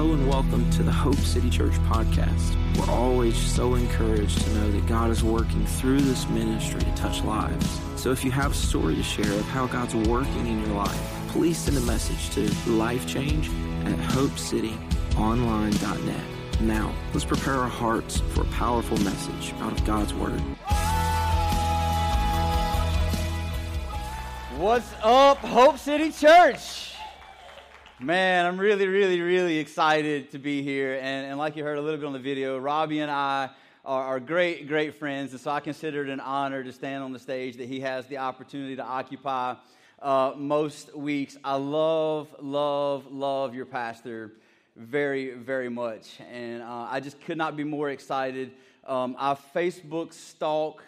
Hello and welcome to the Hope City Church podcast. We're always so encouraged to know that God is working through this ministry to touch lives. So if you have a story to share of how God's working in your life, please send a message to lifechange at hopecityonline.net. Now, let's prepare our hearts for a powerful message out of God's Word. What's up, Hope City Church? Man, I'm really, really, really excited to be here. And, and like you heard a little bit on the video, Robbie and I are, are, great, great friends. And so I consider it an honor to stand on the stage that he has the opportunity to occupy uh, most weeks. I love, love, love your pastor very, very much. And uh, I just could not be more excited. Um, I Facebook stalk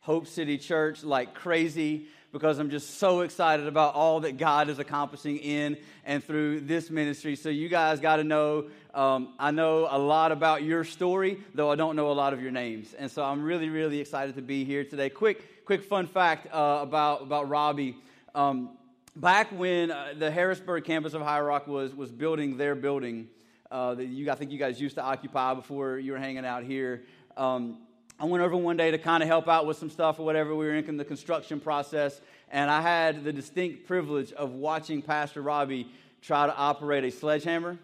Hope City Church like crazy because I'm just so excited about all that God is accomplishing in and through this ministry. So, you guys got to know um, I know a lot about your story, though I don't know a lot of your names. And so, I'm really, really excited to be here today. Quick, quick fun fact uh, about, about Robbie. Um, back when uh, the Harrisburg campus of High Rock was, was building their building, uh, that you, I think you guys used to occupy before you were hanging out here. Um, I went over one day to kind of help out with some stuff or whatever. We were in the construction process, and I had the distinct privilege of watching Pastor Robbie try to operate a sledgehammer.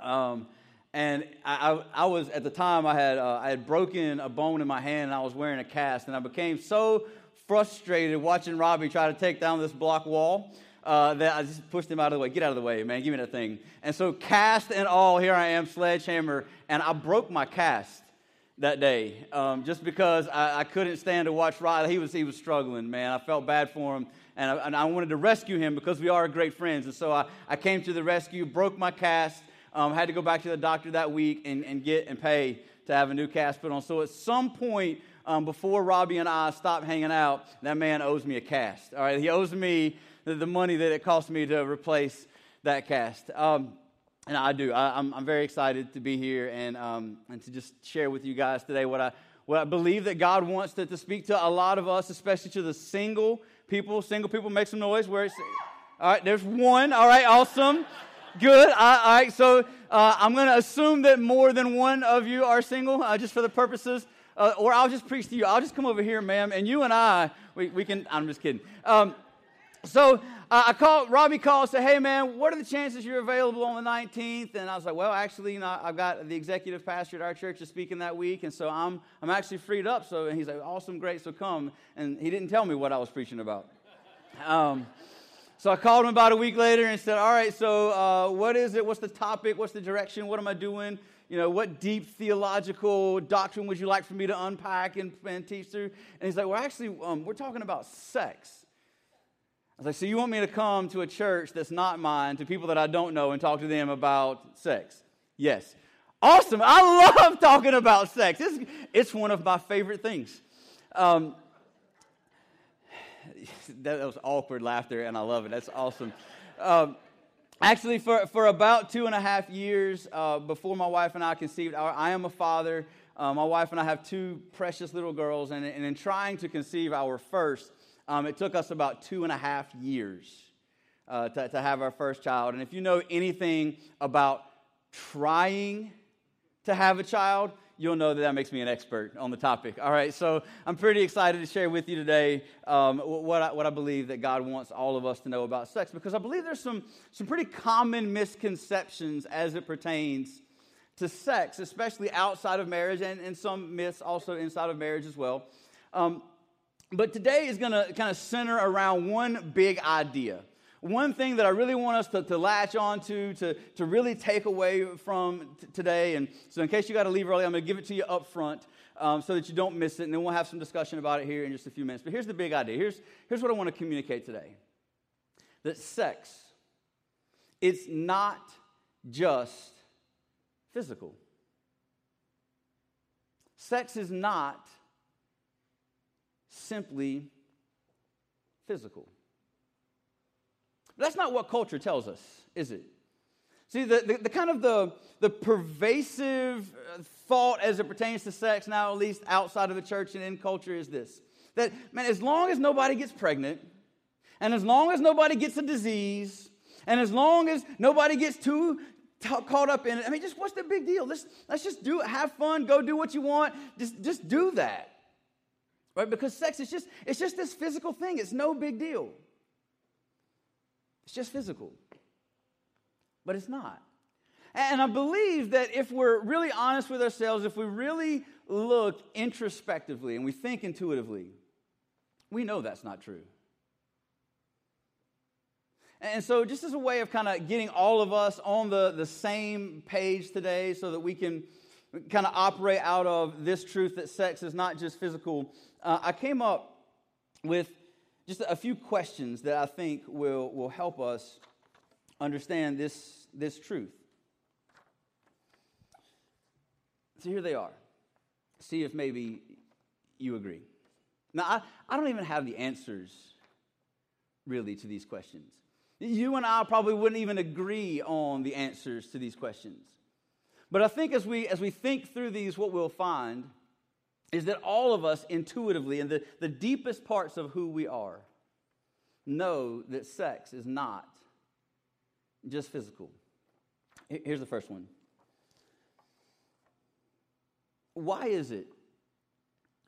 Um, and I, I, I, was at the time I had uh, I had broken a bone in my hand and I was wearing a cast, and I became so frustrated watching Robbie try to take down this block wall. Uh, that I just pushed him out of the way. Get out of the way, man. Give me that thing. And so, cast and all, here I am, sledgehammer, and I broke my cast that day um, just because I, I, couldn't stand to watch Riley. He was, he was struggling, man. I felt bad for him, and I, and I wanted to rescue him because we are great friends. And so I, I came to the rescue, broke my cast, um, had to go back to the doctor that week and, and get and pay to have a new cast put on. So at some point um, before Robbie and I stopped hanging out, that man owes me a cast. All right, he owes me the, the money that it cost me to replace that cast. Um, and I do. I, am I'm, I'm very excited to be here and, um, and to just share with you guys today what I, what I believe that God wants to, to speak to a lot of us, especially to the single people. Single people make some noise. Where it's, all right, there's one. All right, awesome. Good. I, All right, so uh, I'm going to assume that more than one of you are single, uh, just for the purposes, uh, or I'll just preach to you. I'll just come over here, ma'am, and you and I, we, we can, I'm just kidding. Um, so uh, I called, Robbie called, said, hey man, what are the chances you're available on the 19th? And I was like, well, actually, you know, I've got the executive pastor at our church is speaking that week, and so I'm, I'm actually freed up. So and he's like, awesome, great, so come. And he didn't tell me what I was preaching about. Um, so I called him about a week later and said, all right, so uh, what is it? What's the topic? What's the direction? What am I doing? You know, what deep theological doctrine would you like for me to unpack and, and teach through? And he's like, well, actually, um, we're talking about sex was like, so you want me to come to a church that's not mine, to people that I don't know, and talk to them about sex? Yes. Awesome. I love talking about sex. It's, it's one of my favorite things. Um, that, was awkward laughter, and I love it. That's awesome. Um, actually, for, for about two and a half years uh, before my wife and I conceived, I, I am a father. Uh, my wife and I have two precious little girls, and, and in trying to conceive our first, um, it took us about two and a half years uh, to, to have our first child. And if you know anything about trying to have a child, you'll know that that makes me an expert on the topic. All right, so I'm pretty excited to share with you today um, what, I, what I believe that God wants all of us to know about sex because I believe there's some, some pretty common misconceptions as it pertains to sex, especially outside of marriage, and, and some myths also inside of marriage as well. Um, but today is going to kind of center around one big idea. One thing that I really want us to, to latch on to, to, to really take away from t- today. And so, in case you got to leave early, I'm going to give it to you up front um, so that you don't miss it. And then we'll have some discussion about it here in just a few minutes. But here's the big idea. Here's, here's what I want to communicate today that sex, it's not just physical. Sex is not simply physical. But that's not what culture tells us, is it? See, the, the, the, kind of the, the pervasive uh, thought as it pertains to sex now, at least outside of the church and in culture, is this that, man, as long as nobody gets pregnant, and as long as nobody gets a disease, and as long as nobody gets too caught up in it. I mean, just what's the big deal? Let's, let's just do it. Have fun. Go do what you want. Just, just do that. Right? Because sex is just, it's just this physical thing. It's no big deal. It's just physical. But it's not. And I believe that if we're really honest with ourselves, if we really look introspectively and we think intuitively, we know that's not true. And so, just as a way of kind of getting all of us on the, the same page today so that we can kind of operate out of this truth that sex is not just physical, uh, I came up with just a few questions that I think will, will help us understand this, this truth. So here they are. See if maybe you agree. Now, I, I don't even have the answers really to these questions. You and I probably wouldn't even agree on the answers to these questions. But I think as we, as we think through these, what we'll find is that all of us intuitively, in the, the deepest parts of who we are, know that sex is not just physical. Here's the first one Why is it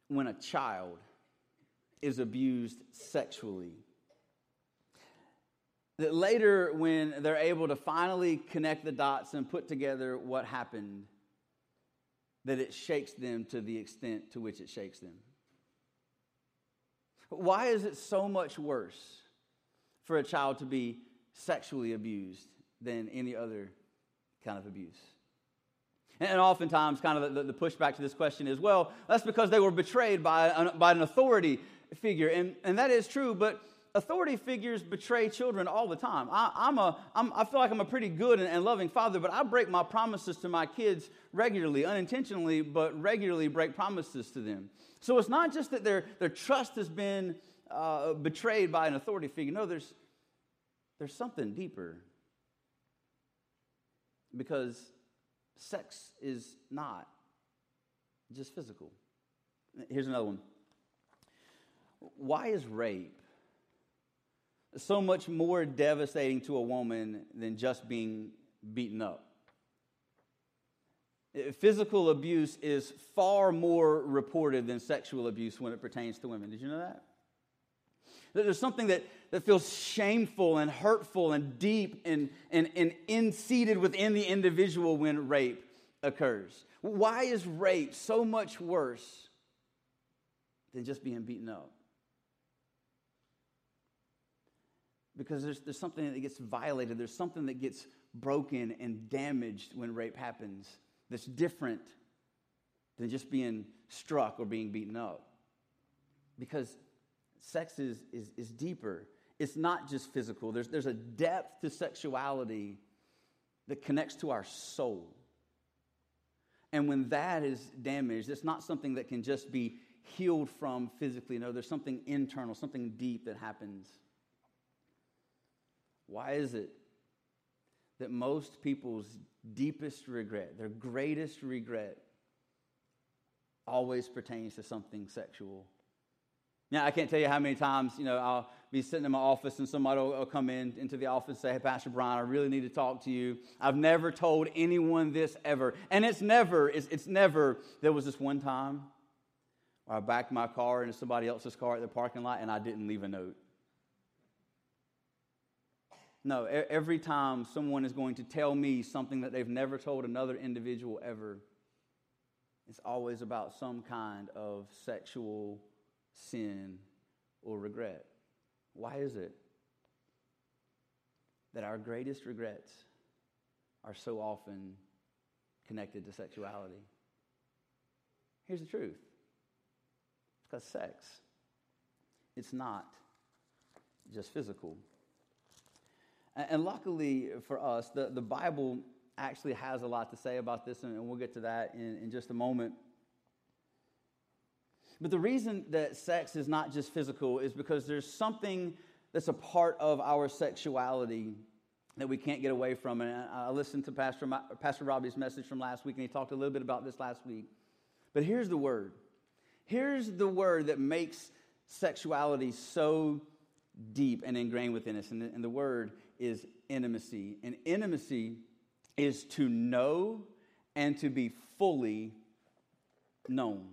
when a child is abused sexually? That later, when they're able to finally connect the dots and put together what happened, that it shakes them to the extent to which it shakes them. Why is it so much worse for a child to be sexually abused than any other kind of abuse? And oftentimes, kind of the, pushback to this question is well, that's because they were betrayed by an, by an authority figure. And, and that is true, but authority figures betray children all the time. I, I'm a, I'm, I feel like I'm a pretty good and, and, loving father, but I break my promises to my kids regularly, unintentionally, but regularly break promises to them. So it's not just that their, their trust has been uh, betrayed by an authority figure. No, there's, there's something deeper. Because sex is not just physical. Here's another one. Why is rape so much more devastating to a woman than just being beaten up. Physical abuse is far more reported than sexual abuse when it pertains to women. Did you know that? There's something that, that feels shameful and hurtful and deep and, and, and in-seated within the individual when rape occurs. Why is rape so much worse than just being beaten up? Because there's, there's something that gets violated, there's something that gets broken and damaged when rape happens that's different than just being struck or being beaten up. Because sex is, is, is deeper. It's not just physical, there's, there's a depth to sexuality that connects to our soul. And when that is damaged, it's not something that can just be healed from physically. No, there's something internal, something deep that happens. Why is it that most people's deepest regret, their greatest regret, always pertains to something sexual? Now, I can't tell you how many times, you know, I'll be sitting in my office and somebody will, will, come in into the office and say, Hey, Pastor Brian, I really need to talk to you. I've never told anyone this ever. And it's never, it's, it's never, there was this one time where I backed my car into somebody else's car at the parking lot and I didn't leave a note. No, every time someone is going to tell me something that they've never told another individual ever, it's always about some kind of sexual sin or regret. Why is it that our greatest regrets are so often connected to sexuality? Here's the truth it's because sex, it's not just physical. And luckily for us, the, the Bible actually has a lot to say about this, and we'll get to that in, in just a moment. But the reason that sex is not just physical is because there's something that's a part of our sexuality that we can't get away from. And I listened to Pastor, Pastor Robbie's message from last week, and he talked a little bit about this last week. But here's the word. Here's the word that makes sexuality so deep and ingrained within us. And the, and the word is intimacy. And intimacy is to know and to be fully known.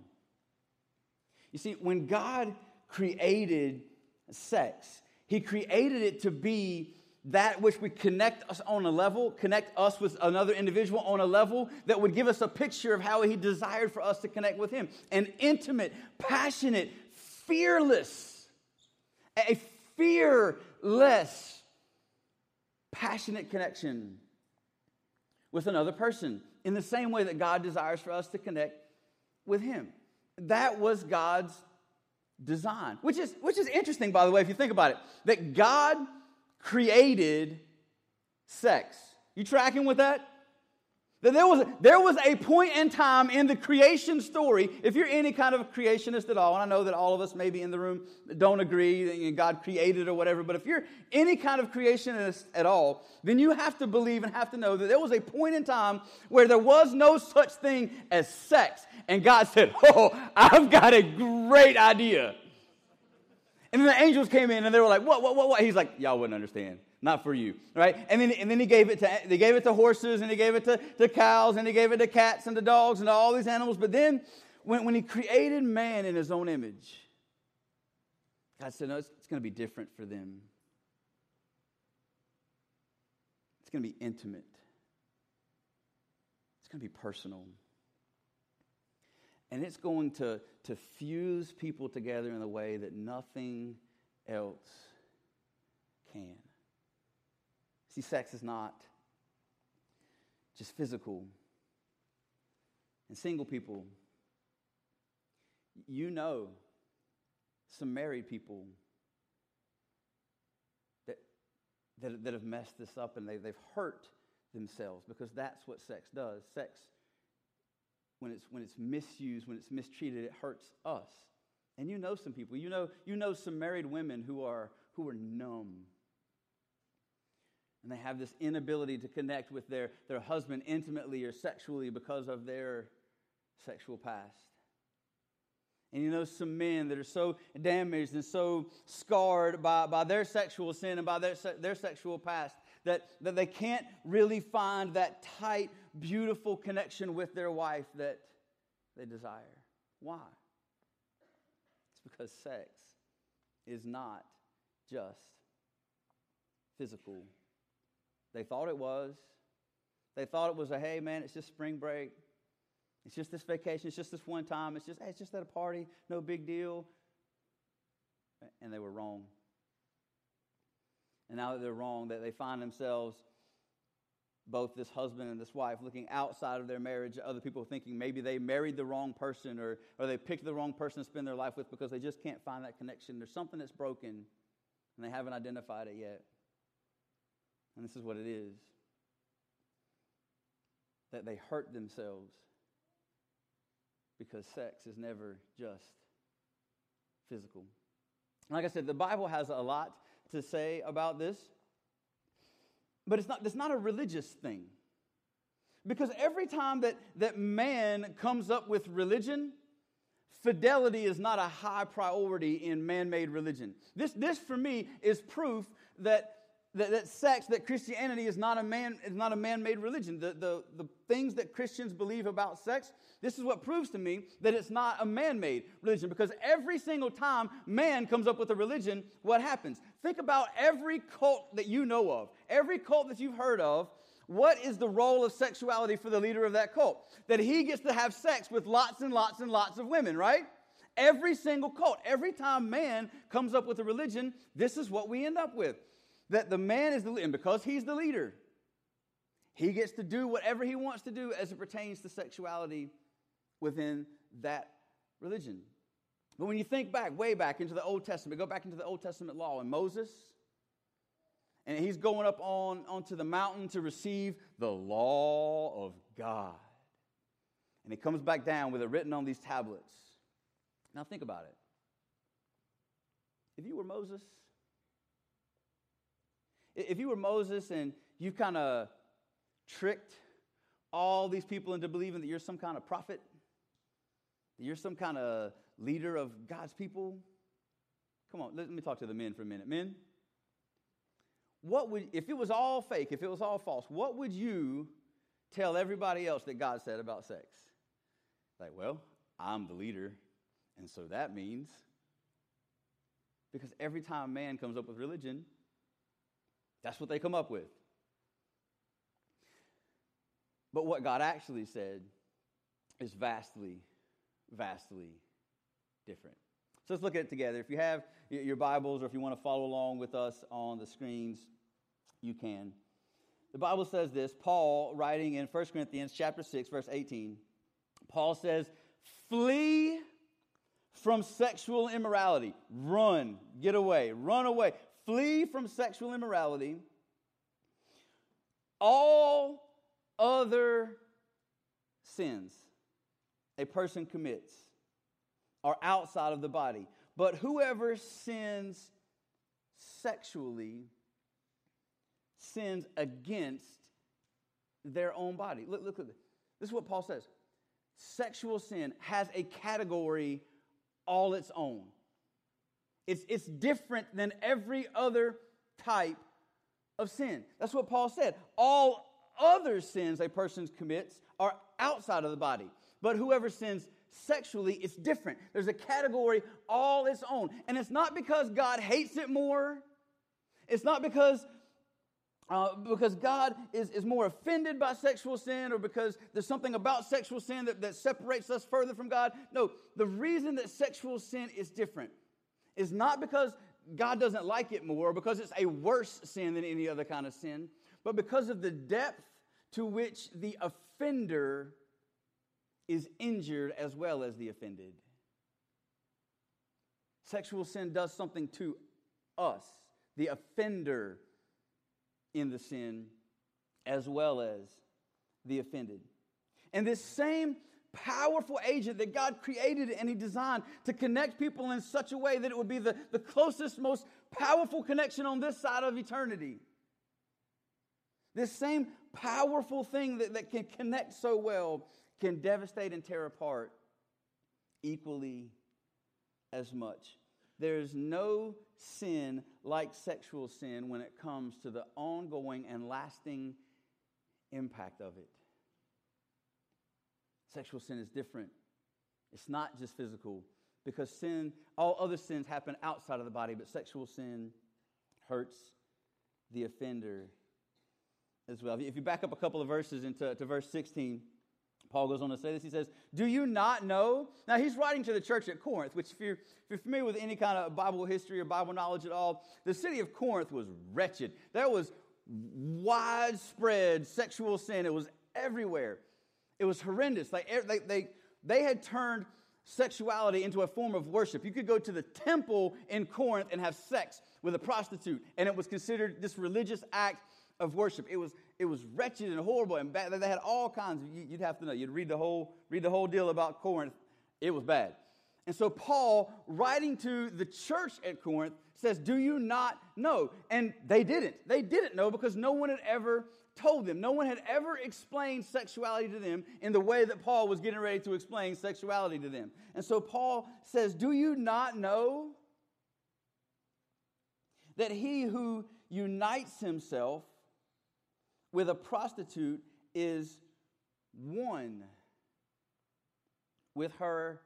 You see, when God created sex, He created it to be that which would connect us on a level, connect us with another individual on a level that would give us a picture of how He desired for us to connect with Him. An intimate, passionate, fearless, a fearless, passionate connection with another person in the same way that God desires for us to connect with Him. That was God's design, which is, which is interesting, by the way, if you think about it, that God created sex. You tracking with that? That there was, there was a point in time in the creation story, if you're any kind of creationist at all, and I know that all of us maybe in the room don't agree that God created or whatever, but if you're any kind of creationist at all, then you have to believe and have to know that there was a point in time where there was no such thing as sex. And God said, Oh, I've got a great idea. And then the angels came in and they were like, What, what, what, what? He's like, Y'all wouldn't understand not for you, right? And then, and then he gave it to they gave it to horses and he gave it to, to cows and he gave it to cats and to dogs and to all these animals. But then when, when he created man in his own image, God said, No, it's, it's going to be different for them. It's going to be intimate. It's going to be personal. And it's going to, to fuse people together in a way that nothing else can. See, sex is not just physical. And single people, you know some married people that, that, that have messed this up and they, they've hurt themselves because that's what sex does. Sex, when it's, when it's misused, when it's mistreated, it hurts us. And you know some people. You know, you know some married women who are, who are numb and they have this inability to connect with their, their husband intimately or sexually because of their sexual past. And you know, some men that are so damaged and so scarred by, by their sexual sin and by their, their sexual past that, that they can't really find that tight, beautiful connection with their wife that they desire. Why? It's because sex is not just physical they thought it was. They thought it was a, hey, man, it's just spring break. It's just this vacation. It's just this one time. It's just, hey, it's just at a party. No big deal. And they were wrong. And now that they're wrong, that they find themselves, both this husband and this wife, looking outside of their marriage, other people thinking maybe they married the wrong person or, or they picked the wrong person to spend their life with because they just can't find that connection. There's something that's broken and they haven't identified it yet. And this is what it is that they hurt themselves because sex is never just physical. Like I said, the Bible has a lot to say about this, but it's not, it's not a religious thing. Because every time that, that man comes up with religion, fidelity is not a high priority in man made religion. This, this, for me, is proof that that, that sex, that Christianity is not a man is not a man-made religion. The, the, the things that Christians believe about sex, this is what proves to me that it's not a man-made religion. Because every single time man comes up with a religion, what happens? Think about every cult that you know of, every cult that you've heard of. What is the role of sexuality for the leader of that cult? That he gets to have sex with lots and lots and lots of women, right? Every single cult, every time man comes up with a religion, this is what we end up with that the man is the leader, and because he's the leader, he gets to do whatever he wants to do as it pertains to sexuality within that religion. But when you think back, way back into the Old Testament, go back into the Old Testament law, and Moses, and he's going up on onto the mountain to receive the law of God. And he comes back down with it written on these tablets. Now think about it. If you were Moses, if you were Moses and you kind of tricked all these people into believing that you're some kind of prophet, that you're some kind of leader of God's people, come on, let me talk to the men for a minute. Men, what would, if it was all fake, if it was all false, what would you tell everybody else that God said about sex. Like, well, I'm the leader, and so that means. Because every time man comes up with religion, that's what they come up with. But what God actually said is vastly, vastly different. So let's look at it together. If you have your Bibles or if you want to follow along with us on the screens, you can. The Bible says this, Paul writing in 1 Corinthians chapter 6 verse 18. Paul says, "Flee from sexual immorality. Run, get away, run away. Flee from sexual immorality. All other sins a person commits are outside of the body. But whoever sins sexually sins against their own body. Look, look this. This is what Paul says. Sexual sin has a category all its own. It's, it's different than every other type of sin. That's what Paul said. All other sins a person commits are outside of the body. But whoever sins sexually, it's different. There's a category all its own. And it's not because God hates it more. It's not because uh, because God is, is more offended by sexual sin or because there's something about sexual sin that, that separates us further from God. No, the reason that sexual sin is different is not because God doesn't like it more, because it's a worse sin than any other kind of sin, but because of the depth to which the offender is injured as well as the offended. Sexual sin does something to us, the offender in the sin, as well as the offended. And this same powerful agent that God created and He designed to connect people in such a way that it would be the, the closest, most powerful connection on this side of eternity. This same powerful thing that, that can connect so well can devastate and tear apart equally as much. There's no sin like sexual sin when it comes to the ongoing and lasting impact of it. Sexual sin is different. It's not just physical because sin, all other sins happen outside of the body, but sexual sin hurts the offender as well. If you back up a couple of verses into to verse 16, Paul goes on to say this. He says, Do you not know? Now, he's writing to the church at Corinth, which, if you're, if you're familiar with any kind of Bible history or Bible knowledge at all, the city of Corinth was wretched. There was widespread sexual sin, it was everywhere. It was horrendous. Like, er, they, they, they had turned sexuality into a form of worship. You could go to the temple in Corinth and have sex with a prostitute, and it was considered this religious act of worship. It was, it was wretched and horrible and bad. They had all kinds. Of, you'd have to know. You'd read the whole, read the whole deal about Corinth. It was bad. And so Paul, writing to the church at Corinth, says, Do you not know? And they didn't. They didn't know because no one had ever told them. No one had ever explained sexuality to them in the way that Paul was getting ready to explain sexuality to them. And so Paul says, Do you not know that he who unites himself with a prostitute is one with her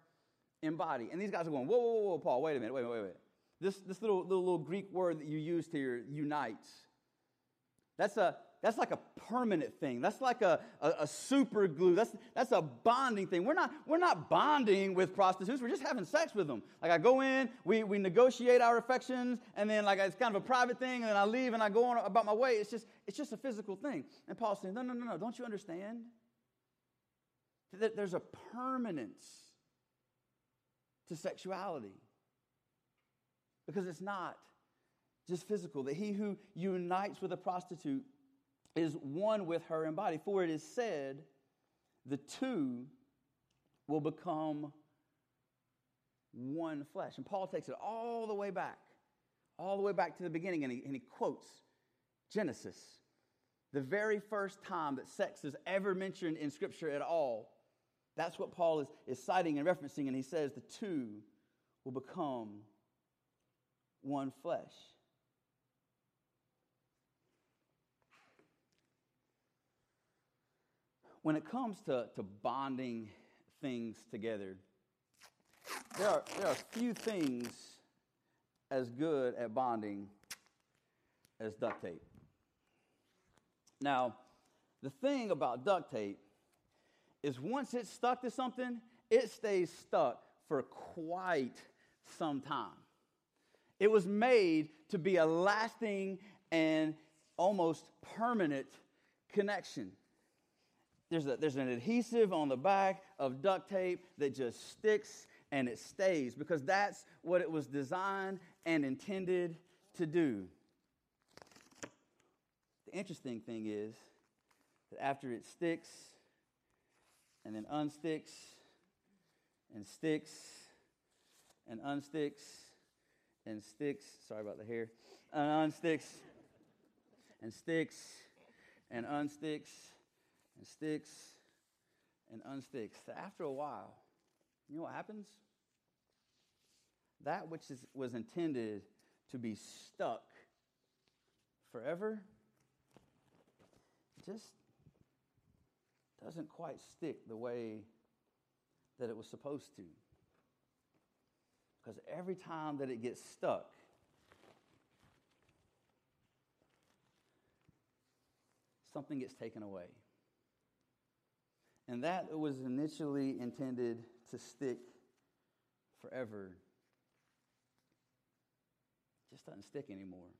in body. And these guys are going, whoa, whoa, whoa, Paul, wait a minute, wait, wait, wait. This, this little, little, little Greek word that you used here, unites, that's, a, that's like a permanent thing. That's like a, a, a, super glue. That's, that's a bonding thing. We're not, we're not bonding with prostitutes. We're just having sex with them. Like I go in, we, we negotiate our affections, and then like it's kind of a private thing, and then I leave and I go on about my way. It's just, it's just a physical thing. And Paul's saying, no, no, no, no. Don't you understand? That there's a permanence to sexuality. Because it's not just physical, that he who unites with a prostitute is one with her in body. For it is said, the two will become one flesh. And Paul takes it all the way back, all the way back to the beginning, and he, and he quotes Genesis, the very first time that sex is ever mentioned in Scripture at all. That's what Paul is, is citing and referencing, and he says the two will become one flesh. When it comes to, to bonding things together, there are, there are few things as good at bonding as duct tape. Now, the thing about duct tape is once it's stuck to something, it stays stuck for quite some time. It was made to be a lasting and almost permanent connection. There's, a, there's an adhesive on the back of duct tape that just sticks and it stays because that's what it was designed and intended to do. The interesting thing is that after it sticks and then unsticks and sticks and unsticks and sticks, sorry about the hair, and unsticks and sticks and unsticks and sticks and unsticks. After a while, you know what happens? That which is, was intended to be stuck forever just doesn't quite stick the way that it was supposed to. Because every time that it gets stuck, something gets taken away. And that was initially intended to stick forever just doesn't stick anymore.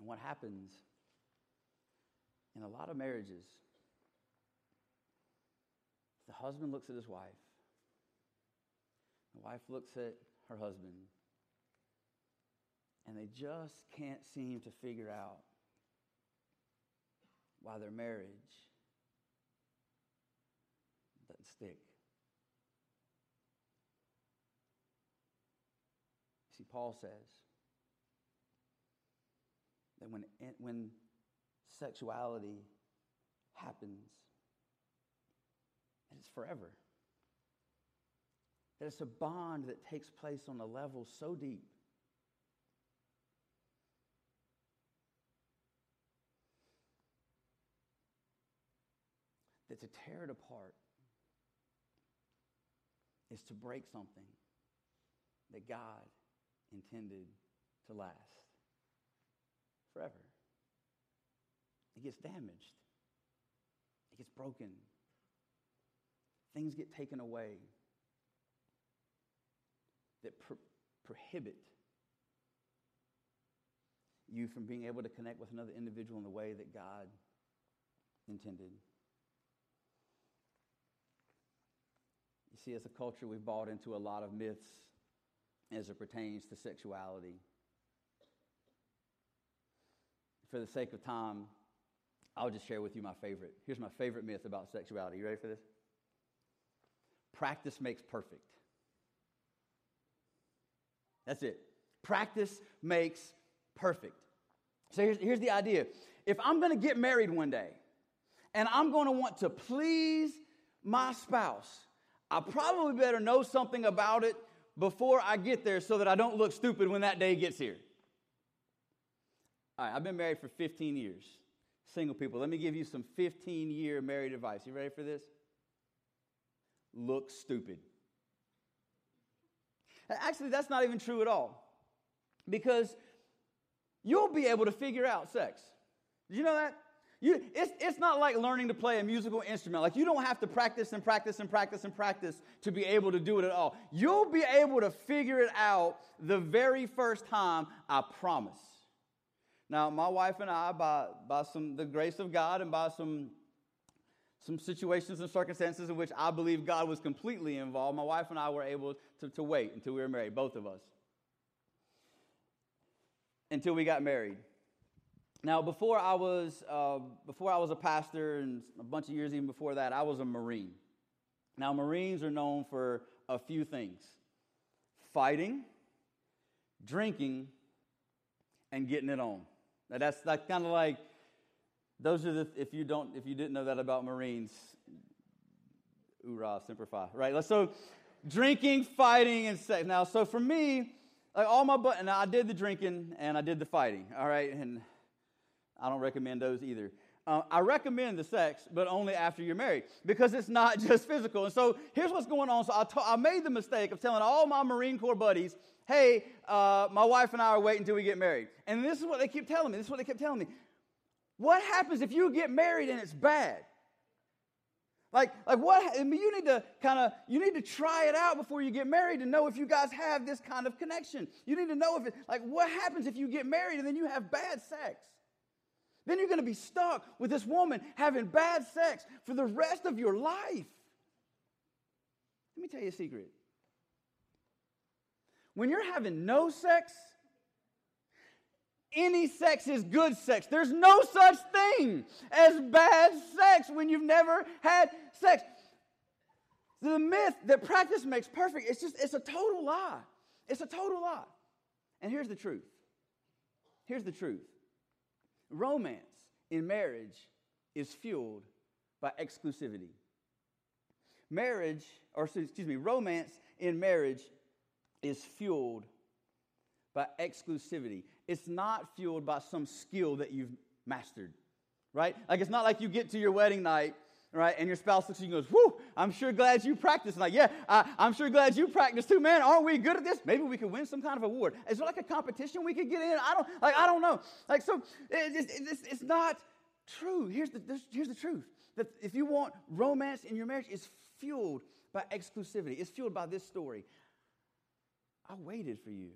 And what happens in a lot of marriages, the husband looks at his wife, the wife looks at her husband, and they just can't seem to figure out why their marriage doesn't stick. See, Paul says that when, when sexuality happens, that it's forever. That it's a bond that takes place on a level so deep that to tear it apart is to break something that God intended to last forever. It gets damaged, it gets broken, things get taken away that pro- prohibit you from being able to connect with another individual in the way that God intended. See, as a culture, we've bought into a lot of myths as it pertains to sexuality. For the sake of time, I'll just share with you my favorite. Here's my favorite myth about sexuality. You ready for this? Practice makes perfect. That's it. Practice makes perfect. So here's, here's the idea if I'm going to get married one day and I'm going to want to please my spouse, I probably better know something about it before I get there so that I don't look stupid when that day gets here. All right, I've been married for 15 years. Single people, let me give you some 15 year married advice. You ready for this? Look stupid. Actually, that's not even true at all. Because you'll be able to figure out sex. Did you know that? You, it's, it's not like learning to play a musical instrument. Like, you don't have to practice and practice and practice and practice to be able to do it at all. You'll be able to figure it out the very first time, I promise. Now, my wife and I, by, by some, the grace of God and by some, some situations and circumstances in which I believe God was completely involved, my wife and I were able to, to wait until we were married, both of us. Until we got married. Now, before I was uh, before I was a pastor, and a bunch of years even before that, I was a Marine. Now, Marines are known for a few things: fighting, drinking, and getting it on. Now, that's that's kind of like those are the if you don't if you didn't know that about Marines, hoorah, semper fi, right? So, drinking, fighting, and sex. Now, so for me, like all my but and I did the drinking and I did the fighting. All right, and I don't recommend those either. Uh, I recommend the sex, but only after you're married because it's not just physical. And so here's what's going on. So I, made the mistake of telling all my Marine Corps buddies, hey, uh, my wife and I are waiting until we get married. And this is what they keep telling me. This is what they kept telling me. What happens if you get married and it's bad? Like, like what? I mean, you need to kind of you need to try it out before you get married to know if you guys have this kind of connection. You need to know if it like what happens if you get married and then you have bad sex. Then you're going to be stuck with this woman having bad sex for the rest of your life. Let me tell you a secret. When you're having no sex, any sex is good sex. There's no such thing as bad sex when you've never had sex. The myth that practice makes perfect, it's just, it's a total lie. It's a total lie. And here's the truth. Here's the truth. Romance in marriage is fueled by exclusivity. Marriage, or excuse me, romance in marriage is fueled by exclusivity. It's not fueled by some skill that you've mastered, right? Like it's not like you get to your wedding night, right, and your spouse looks at you and goes, "Whoo, I'm sure glad you practiced." like, yeah, I, am sure glad you practiced too, man. Aren't we good at this? Maybe we could win some kind of award. Is there like a competition we could get in? I don't like. I don't know. Like so, it, it, it's, it's not true. Here's the here's the truth that if you want romance in your marriage, it's fueled by exclusivity. It's fueled by this story. I waited for you.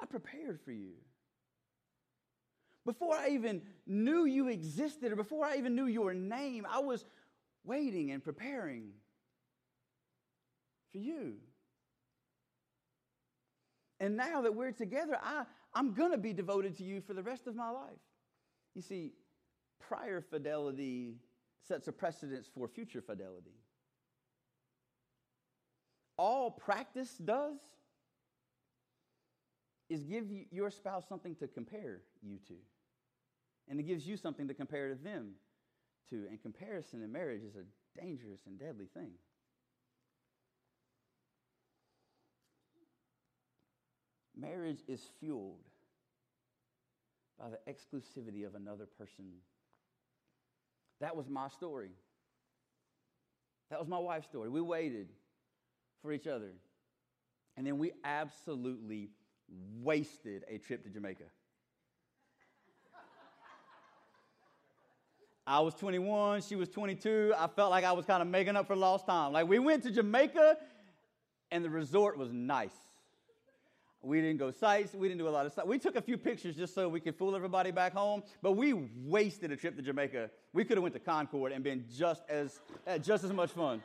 I prepared for you. Before I even knew you existed or before I even knew your name, I was waiting and preparing for you. And now that we're together, I, I'm going to be devoted to you for the rest of my life. You see, prior fidelity sets a precedence for future fidelity. All practice does is give your spouse something to compare you to. And it gives you something to compare to them to. And comparison in marriage is a dangerous and deadly thing. Marriage is fueled by the exclusivity of another person. That was my story. That was my wife's story. We waited for each other. And then we absolutely wasted a trip to Jamaica. I was 21, she was 22. I felt like I was kind of making up for lost time. Like we went to Jamaica and the resort was nice. We didn't go sights. We didn't do a lot of stuff. We took a few pictures just so we could fool everybody back home, but we wasted a trip to Jamaica. We could have went to Concord and been just as, just as much fun.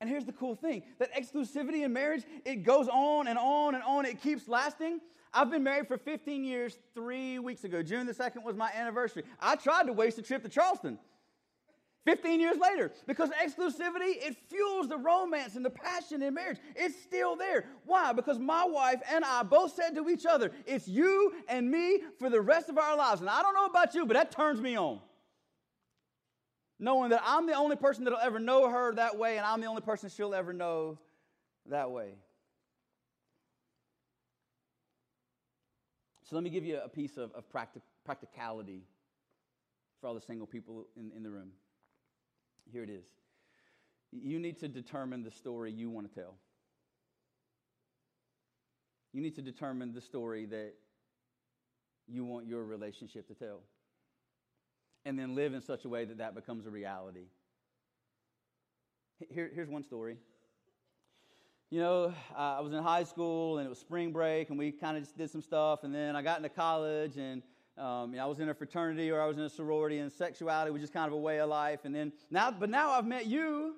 And here's the cool thing that exclusivity in marriage, it goes on and on and on. It keeps lasting. I've been married for 15 years, three weeks ago. June the 2nd was my anniversary. I tried to waste a trip to Charleston 15 years later because exclusivity, it fuels the romance and the passion in marriage. It's still there. Why? Because my wife and I both said to each other, it's you and me for the rest of our lives. And I don't know about you, but that turns me on knowing that I'm the only person that'll ever know her that way, and I'm the only person she'll ever know that way. So let me give you a piece of, of practic- practicality for all the single people in, in the room. Here it is. You need to determine the story you want to tell. You need to determine the story that you want your relationship to tell and then live in such a way that that becomes a reality. Here, here's one story. You know, I was in high school and it was spring break, and we kind of just did some stuff. And then I got into college, and um, you know, I was in a fraternity or I was in a sorority, and sexuality was just kind of a way of life. And then now, but now I've met you,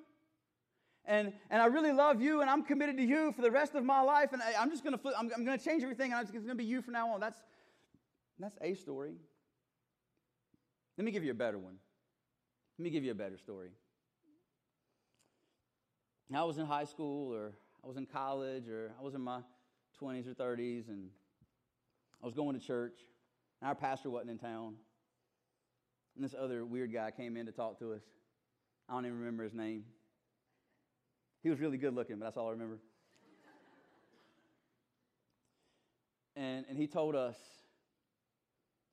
and and I really love you, and I'm committed to you for the rest of my life. And I, am just gonna I'm, I'm gonna change everything, and it's gonna be you from now on. That's that's a story. Let me give you a better one. Let me give you a better story. I was in high school, or I was in college, or I was in my 20s or 30s, and I was going to church. And our pastor wasn't in town. And this other weird guy came in to talk to us. I don't even remember his name. He was really good looking, but that's all I remember. and, and he told us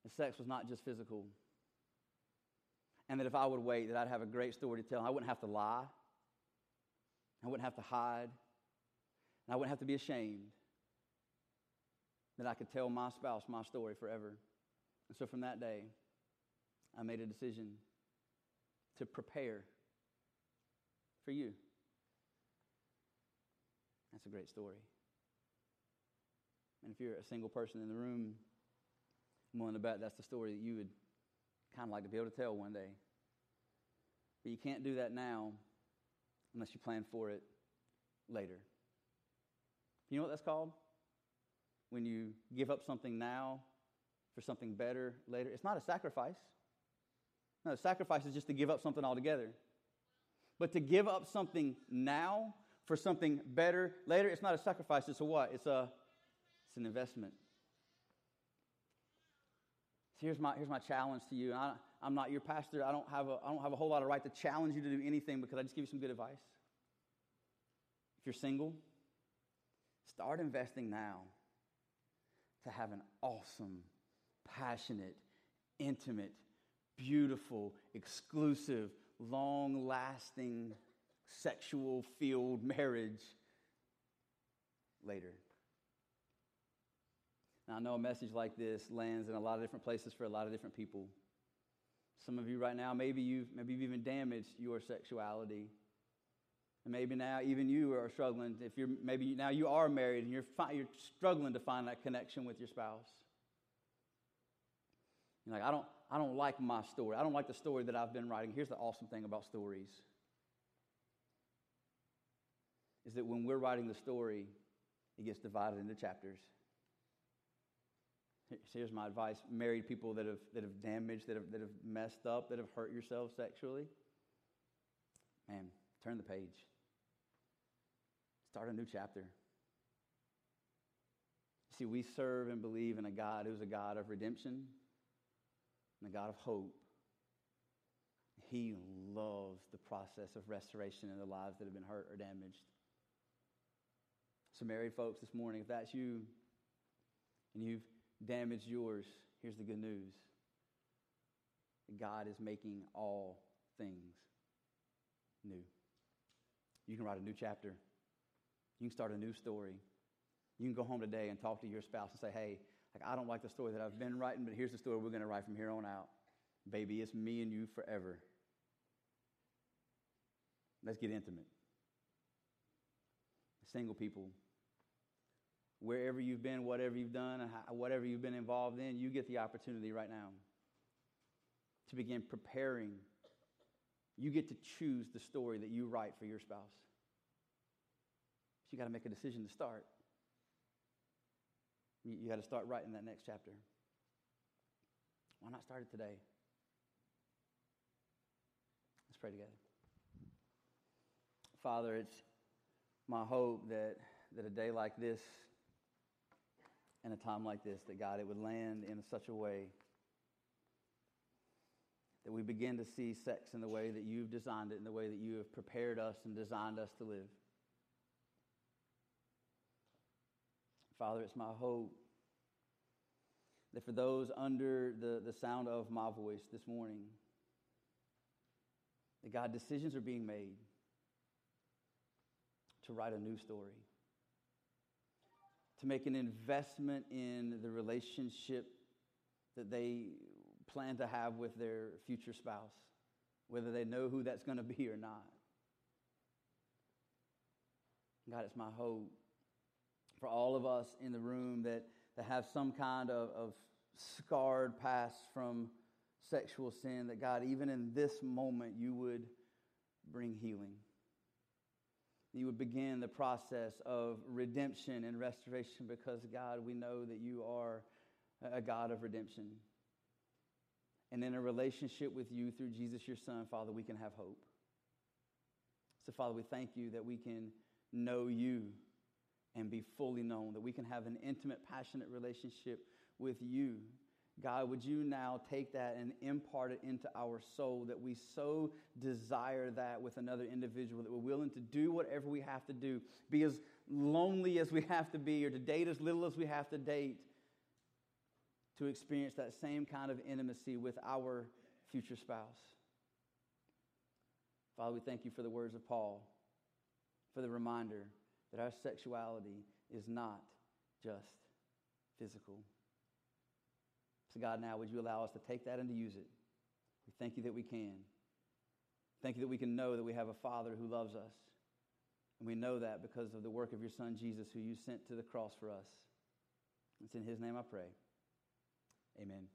that sex was not just physical. And that if I would wait, that I'd have a great story to tell. I wouldn't have to lie. I wouldn't have to hide. And I wouldn't have to be ashamed. That I could tell my spouse my story forever. And so from that day, I made a decision to prepare for you. That's a great story. And if you're a single person in the room, I'm willing to bet that's the story that you would kind of like to be able to tell one day. But you can't do that now unless you plan for it later. You know what that's called? When you give up something now for something better later. It's not a sacrifice. No, a sacrifice is just to give up something altogether. But to give up something now for something better later, it's not a sacrifice, it's a what? It's a it's an investment. So here's my, here's my challenge to you. I, am not your pastor. I don't, have a, I don't have a whole lot of right to challenge you to do anything because I just give you some good advice. If you're single, start investing now to have an awesome, passionate, intimate, beautiful, exclusive, long lasting, sexual filled marriage later. Now, I know a message like this lands in a lot of different places for a lot of different people. Some of you right now, maybe you've, maybe you've even damaged your sexuality. And maybe now even you are struggling. If you're, maybe now you are married and you're, fi- you're struggling to find that connection with your spouse. You're like, I don't, I don't like my story. I don't like the story that I've been writing. Here's the awesome thing about stories is that when we're writing the story, it gets divided into chapters. Here's my advice married people that have, that have damaged, that have, that have messed up, that have hurt yourself sexually. Man, turn the page. Start a new chapter. See, we serve and believe in a God who's a God of redemption and a God of hope. He loves the process of restoration in the lives that have been hurt or damaged. So, married folks, this morning, if that's you and you've damaged yours, here's the good news God is making all things new. You can write a new chapter, you can start a new story. You can go home today and talk to your spouse and say, hey, like, I don't like the story that I've been writing, but here's the story we're going to write from here on out. Baby, it's me and you forever. Let's get intimate. Single people, wherever you've been, whatever you've done, whatever you've been involved in, you get the opportunity right now to begin preparing. You get to choose the story that you write for your spouse. You got to make a decision to start. You, you got to start writing that next chapter. Why not start it today? Let's pray together. Father, it's my hope that, that a day like this and a time like this, that God, it would land in such a way that we begin to see sex in the way that you've designed it, in the way that you have prepared us and designed us to live. Father, it's my hope that for those under the, the sound of my voice this morning, that God, decisions are being made to write a new story to make an investment in the relationship that they plan to have with their future spouse, whether they know who that's going to be or not. God, it's my hope for all of us in the room that, that have some kind of, of scarred past from sexual sin, that God, even in this moment, you would bring healing you would begin the process of redemption and restoration because, God, we know that you are a God of redemption. And in a relationship with you through Jesus, your Son, Father, we can have hope. So, Father, we thank you that we can know you and be fully known, that we can have an intimate, passionate relationship with you God, would you now take that and impart it into our soul that we so desire that with another individual, that we're willing to do whatever we have to do, be as lonely as we have to be, or to date as little as we have to date, to experience that same kind of intimacy with our future spouse. Father, we thank you for the words of Paul, for the reminder that our sexuality is not just physical. So, God, now would you allow us to take that and to use it? We thank you that we can. Thank you that we can know that we have a Father who loves us. And we know that because of the work of your Son, Jesus, who you sent to the cross for us. It's in his name I pray. Amen.